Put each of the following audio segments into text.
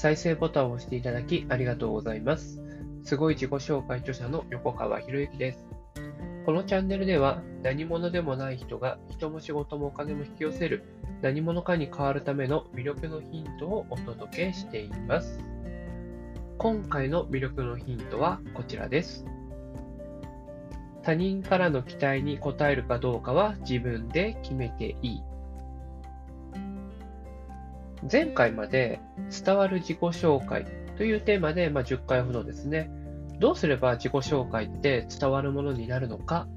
再生ボタンを押していただきありがとうございます。すごい自己紹介著者の横川博之です。このチャンネルでは何者でもない人が人も仕事もお金も引き寄せる何者かに変わるための魅力のヒントをお届けしています。今回の魅力のヒントはこちらです。他人からの期待に応えるかどうかは自分で決めていい。前回まで伝わる自己紹介というテーマで、まあ、10回ほどですね、どうすれば自己紹介って伝わるものになるのか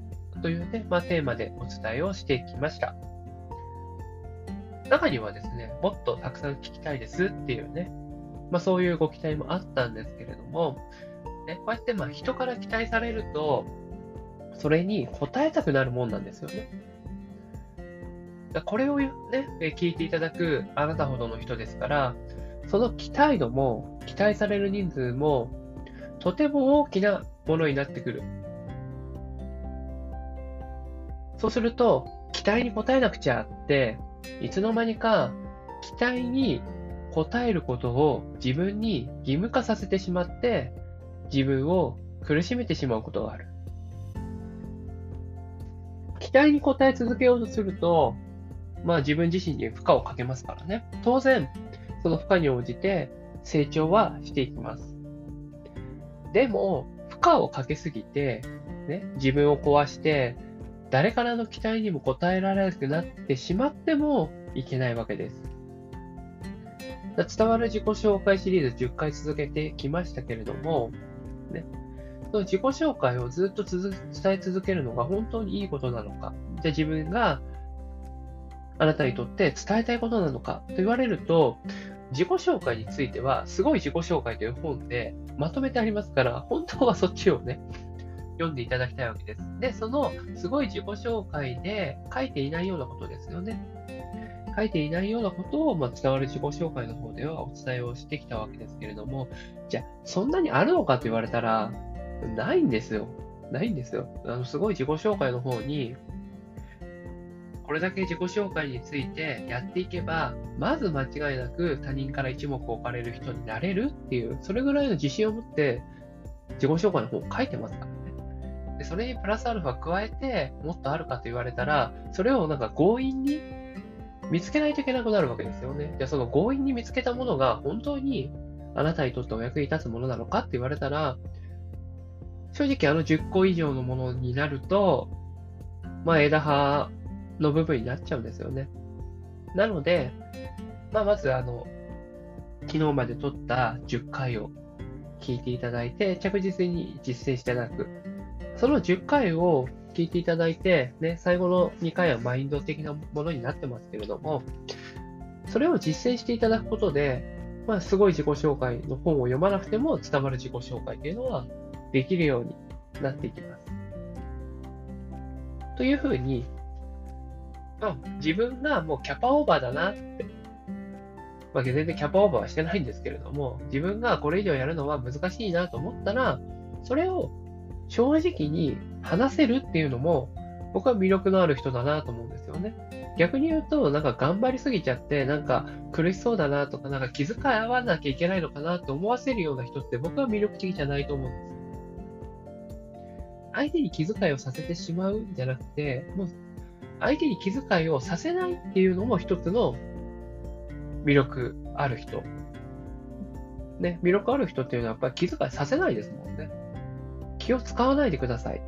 というね、まあ、テーマでお伝えをしてきました。中にはですね、もっとたくさん聞きたいですっていうね、まあ、そういうご期待もあったんですけれども、ね、こうやってまあ人から期待されると、それに応えたくなるもんなんですよね。これをね、聞いていただくあなたほどの人ですから、その期待度も、期待される人数も、とても大きなものになってくる。そうすると、期待に応えなくちゃって、いつの間にか期待に応えることを自分に義務化させてしまって、自分を苦しめてしまうことがある。期待に応え続けようとすると、まあ自分自身に負荷をかけますからね。当然、その負荷に応じて成長はしていきます。でも、負荷をかけすぎて、ね、自分を壊して、誰からの期待にも応えられなくなってしまってもいけないわけです。伝わる自己紹介シリーズ10回続けてきましたけれども、ね、その自己紹介をずっと伝え続けるのが本当にいいことなのか、じゃあ自分があなたにとって伝えたいことなのかと言われると、自己紹介については、すごい自己紹介という本でまとめてありますから、本当はそっちをね、読んでいただきたいわけです。で、そのすごい自己紹介で書いていないようなことですよね。書いていないようなことを、ま、伝わる自己紹介の方ではお伝えをしてきたわけですけれども、じゃあ、そんなにあるのかと言われたら、ないんですよ。ないんですよ。あの、すごい自己紹介の方に、これだけ自己紹介についてやっていけば、まず間違いなく他人から一目置かれる人になれるっていう、それぐらいの自信を持って自己紹介の方を書いてますからね。でそれにプラスアルファ加えてもっとあるかと言われたら、それをなんか強引に見つけないといけなくなるわけですよね。じゃあその強引に見つけたものが本当にあなたにとってお役に立つものなのかって言われたら、正直あの10個以上のものになると、まあ枝葉の部分になっちゃうんですよね。なので、まあまずあの、昨日まで撮った10回を聞いていただいて、着実に実践していただく。その10回を聞いていただいて、ね、最後の2回はマインド的なものになってますけれども、それを実践していただくことで、まあ、すごい自己紹介の本を読まなくても伝わる自己紹介というのはできるようになっていきます。というふうに、あ、自分がもうキャパオーバーだなって、まあ、全然キャパオーバーはしてないんですけれども、自分がこれ以上やるのは難しいなと思ったら、それを正直に話せるっていうのも、僕は魅力のある人だなと思うんですよね。逆に言うと、なんか頑張りすぎちゃって、なんか苦しそうだなとか、なんか気遣い合わなきゃいけないのかなと思わせるような人って僕は魅力的じゃないと思うんです。相手に気遣いをさせてしまうんじゃなくて、もう相手に気遣いをさせないっていうのも一つの魅力ある人。ね、魅力ある人っていうのはやっぱり気遣いさせないですもんね。気を使わないでください。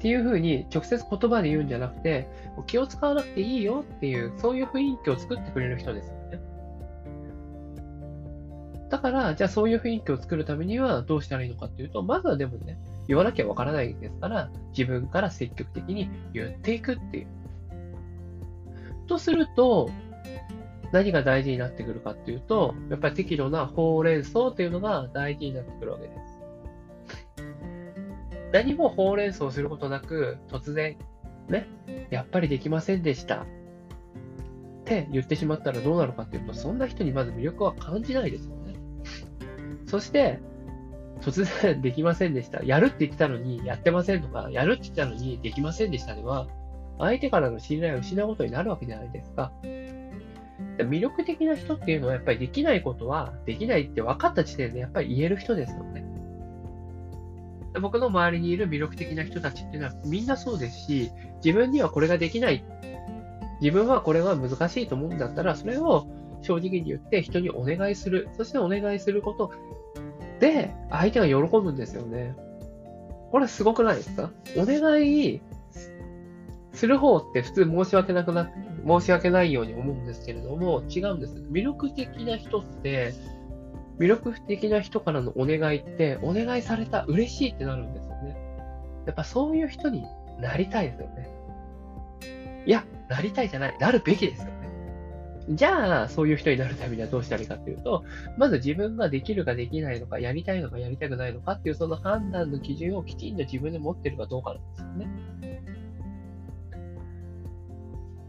っていうふうに直接言葉で言うんじゃなくて、気を使わなくていいよっていう、そういう雰囲気を作ってくれる人ですよね。だから、じゃあそういう雰囲気を作るためにはどうしたらいいのかっていうと、まずはでもね、言わなきゃわからないですから、自分から積極的に言っていくっていう。とすると、何が大事になってくるかっていうと、やっぱり適度なほうれん草っていうのが大事になってくるわけです。何もほうれん草をすることなく、突然、ね、やっぱりできませんでした。って言ってしまったらどうなるかっていうと、そんな人にまず魅力は感じないですよね。そして、突然できませんでした。やるって言ってたのにやってませんとか、やるって言ったのにできませんでしたでは、相手からの信頼を失うことになるわけじゃないですか。魅力的な人っていうのはやっぱりできないことはできないって分かった時点でやっぱり言える人ですよね。僕の周りにいる魅力的な人たちっていうのはみんなそうですし、自分にはこれができない。自分はこれは難しいと思うんだったら、それを正直に言って人にお願いする。そしてお願いすることで、相手が喜ぶんですよね。これすごくないですか？お願いする方って普通申し訳なくな、申し訳ないように思うんですけれども、違うんです。魅力的な人って、魅力的な人からのお願いって、お願いされた、嬉しいってなるんですよね。やっぱそういう人になりたいですよね。いや、なりたいじゃない。なるべきですよね。じゃあ、そういう人になるためにはどうしたらいいかっていうと、まず自分ができるかできないのか、やりたいのかやりたくないのかっていうその判断の基準をきちんと自分で持ってるかどうかなんですよね。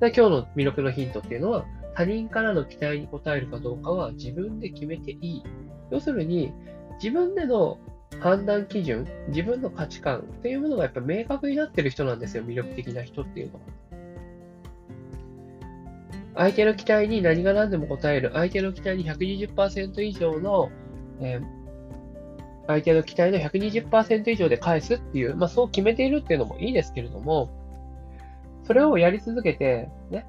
で今日の魅力のヒントっていうのは、他人からの期待に応えるかどうかは自分で決めていい。要するに、自分での判断基準、自分の価値観っていうものがやっぱ明確になってる人なんですよ、魅力的な人っていうのは。相手の期待に何が何でも応える、相手の期待に120%以上の、えー、相手の期待の120%以上で返すっていう、まあそう決めているっていうのもいいですけれども、それをやり続けて、ね、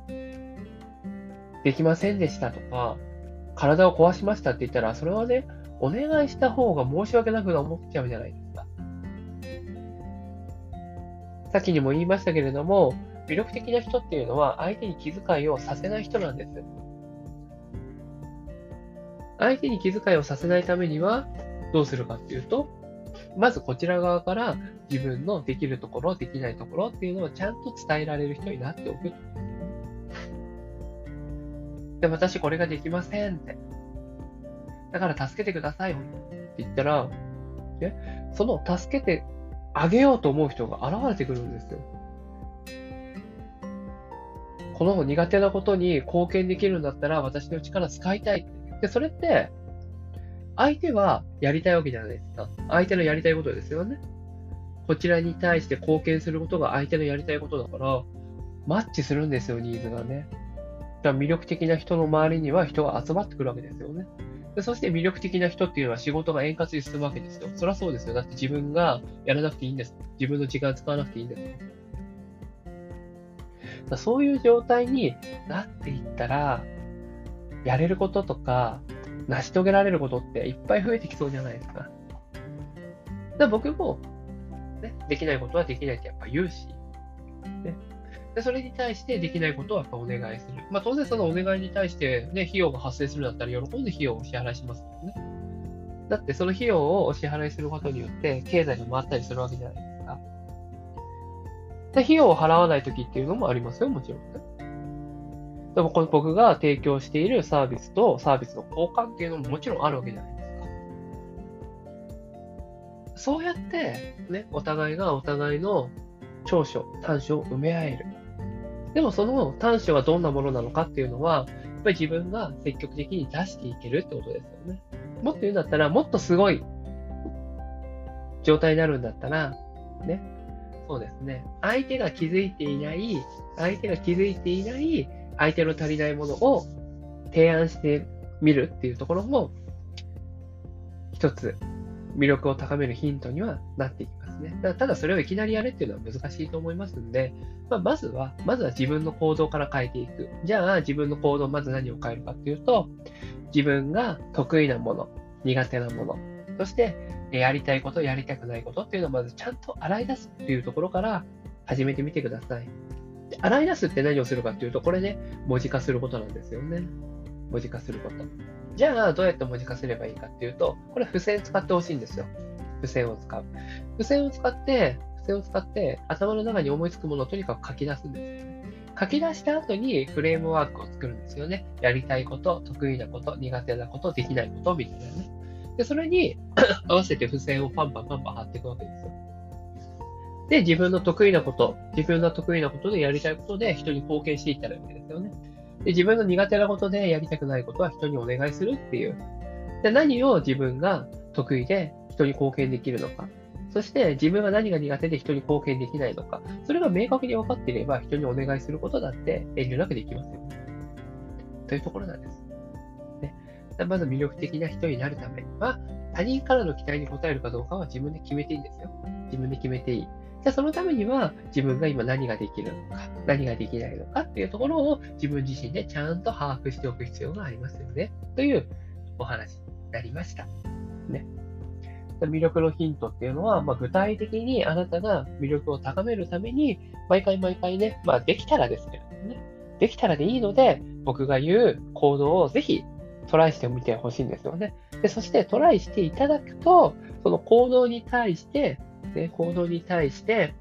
できませんでしたとか、体を壊しましたって言ったら、それはね、お願いした方が申し訳なく思っちゃうじゃないですか。さっきにも言いましたけれども、魅力的な人っていうのは相手に気遣いをさせない人なんです。相手に気遣いをさせないためにはどうするかっていうと、まずこちら側から自分のできるところ、できないところっていうのをちゃんと伝えられる人になっておく。で、私これができませんって。だから助けてくださいって言ったら、ね、その助けてあげようと思う人が現れてくるんですよ。この苦手なことに貢献できるんだったら私の力使いたい。で、それって、相手はやりたいわけじゃないですか。相手のやりたいことですよね。こちらに対して貢献することが相手のやりたいことだから、マッチするんですよ、ニーズがね。だ魅力的な人の周りには人が集まってくるわけですよね。でそして魅力的な人っていうのは仕事が円滑に進むわけですよ。そりゃそうですよ。だって自分がやらなくていいんです。自分の時間使わなくていいんです。だそういう状態になっていったら、やれることとか、成し遂げられることっていっぱい増えてきそうじゃないですか。だ僕も、ね、できないことはできないってやっぱ言うし、ね、でそれに対してできないことはやっぱお願いする。まあ当然そのお願いに対してね、費用が発生するんだったら喜んで費用をお支払いしますからね。だってその費用をお支払いすることによって経済が回ったりするわけじゃないですか。で、費用を払わない時っていうのもありますよ、もちろんね。でもこの僕が提供しているサービスとサービスの交換っていうのももちろんあるわけじゃないですか。そうやって、ね、お互いがお互いの長所、短所を埋め合える。でもその短所はどんなものなのかっていうのは、やっぱり自分が積極的に出していけるってことですよね。もっと言うんだったら、もっとすごい状態になるんだったら、ね、そうですね。相手が気づいていない、相手が気づいていない相手の足りないものを提案してみるっていうところも、一つ魅力を高めるヒントにはなっていきますね。だただそれをいきなりやれっていうのは難しいと思いますんで、まあ、まずは、まずは自分の行動から変えていく。じゃあ自分の行動、まず何を変えるかっていうと、自分が得意なもの、苦手なもの、そしてやりたいこと、やりたくないことっていうのをまずちゃんと洗い出すっていうところから始めてみてください。で洗い出すって何をするかっていうと、これね、文字化することなんですよね。文字化すること。じゃあ、どうやって文字化すればいいかっていうと、これ付箋使ってほしいんですよ。付箋を使う。付箋を使って、付箋を使って、頭の中に思いつくものをとにかく書き出すんです。書き出した後にフレームワークを作るんですよね。やりたいこと、得意なこと、苦手なこと、できないこと、みたいなね。で、それに合わせて付箋をパンパンパンパン貼っていくわけですよ。で、自分の得意なこと、自分の得意なことでやりたいことで人に貢献していったらいいわけですよね。で、自分の苦手なことでやりたくないことは人にお願いするっていう。で、何を自分が得意で人に貢献できるのか。そして自分は何が苦手で人に貢献できないのか。それが明確に分かっていれば人にお願いすることだって遠慮なくできますよ。というところなんです。ね、まず魅力的な人になるためには、他人からの期待に応えるかどうかは自分で決めていいんですよ。自分で決めていい。じゃあそのためには自分が今何ができるのか、何ができないのかっていうところを自分自身でちゃんと把握しておく必要がありますよね。というお話になりました。ね。魅力のヒントっていうのは、まあ、具体的にあなたが魅力を高めるために、毎回毎回ね、まあ、できたらですけどね、できたらでいいので、僕が言う行動をぜひトライしてみてほしいんですよね。で、そしてトライしていただくと、その行動に対して、ね、行動に対して、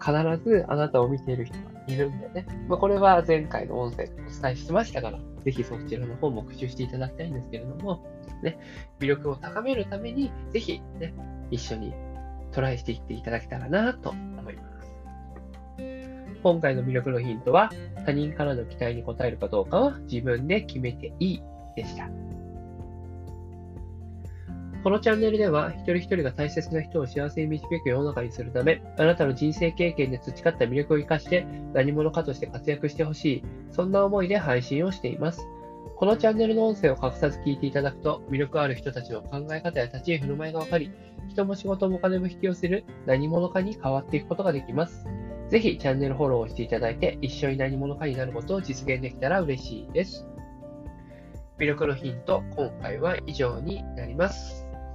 必ずあなたを見ている人がいるんでね。まあ、これは前回の音声でお伝えしましたから、ぜひそちらの方も復習していただきたいんですけれども、ね、魅力を高めるために、ぜひね、一緒にトライしていっていただけたらなと思います。今回の魅力のヒントは、他人からの期待に応えるかどうかは自分で決めていいでした。このチャンネルでは、一人一人が大切な人を幸せに導く世の中にするため、あなたの人生経験で培った魅力を活かして何者かとして活躍してほしい、そんな思いで配信をしています。このチャンネルの音声を隠さず聞いていただくと、魅力ある人たちの考え方や立ち居振る舞いがわかり、人も仕事もお金も引き寄せる何者かに変わっていくことができます。ぜひチャンネルフォローをしていただいて、一緒に何者かになることを実現できたら嬉しいです。魅力のヒント、今回は以上になります。